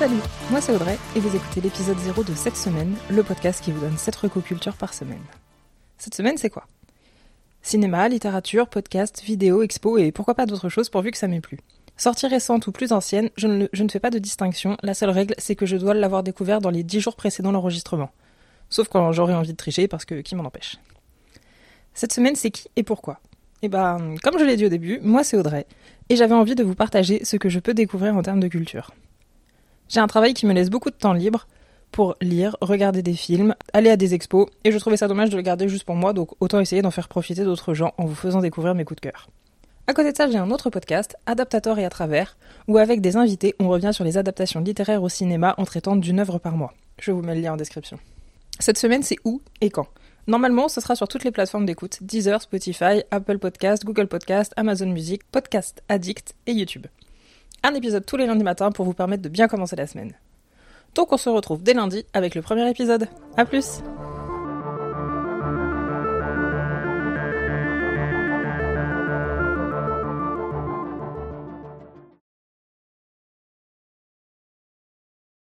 Salut, moi c'est Audrey et vous écoutez l'épisode 0 de cette semaine, le podcast qui vous donne 7 recocultures par semaine. Cette semaine c'est quoi? Cinéma, littérature, podcast, vidéo, expo et pourquoi pas d'autres choses pourvu que ça m'ait plu. Sortie récente ou plus ancienne, je ne, fais pas de distinction, la seule règle c'est que je dois l'avoir découvert dans les 10 jours précédant l'enregistrement. Sauf quand j'aurai envie de tricher parce que qui m'en empêche? Cette semaine c'est qui et pourquoi? Eh ben, comme je l'ai dit au début, moi c'est Audrey, et j'avais envie de vous partager ce que je peux découvrir en termes de culture. J'ai un travail qui me laisse beaucoup de temps libre pour lire, regarder des films, aller à des expos, et je trouvais ça dommage de le garder juste pour moi, donc autant essayer d'en faire profiter d'autres gens en vous faisant découvrir mes coups de cœur. À côté de ça, j'ai un autre podcast, Adaptator et à travers, où avec des invités, on revient sur les adaptations littéraires au cinéma en traitant d'une œuvre par mois. Je vous mets le lien en description. Cette semaine, c'est où et quand? Normalement, ce sera sur toutes les plateformes d'écoute Deezer, Spotify, Apple Podcast, Google Podcast, Amazon Music, Podcast Addict et YouTube. Un épisode tous les lundis matins pour vous permettre de bien commencer la semaine. Donc on se retrouve dès lundi avec le premier épisode. A plus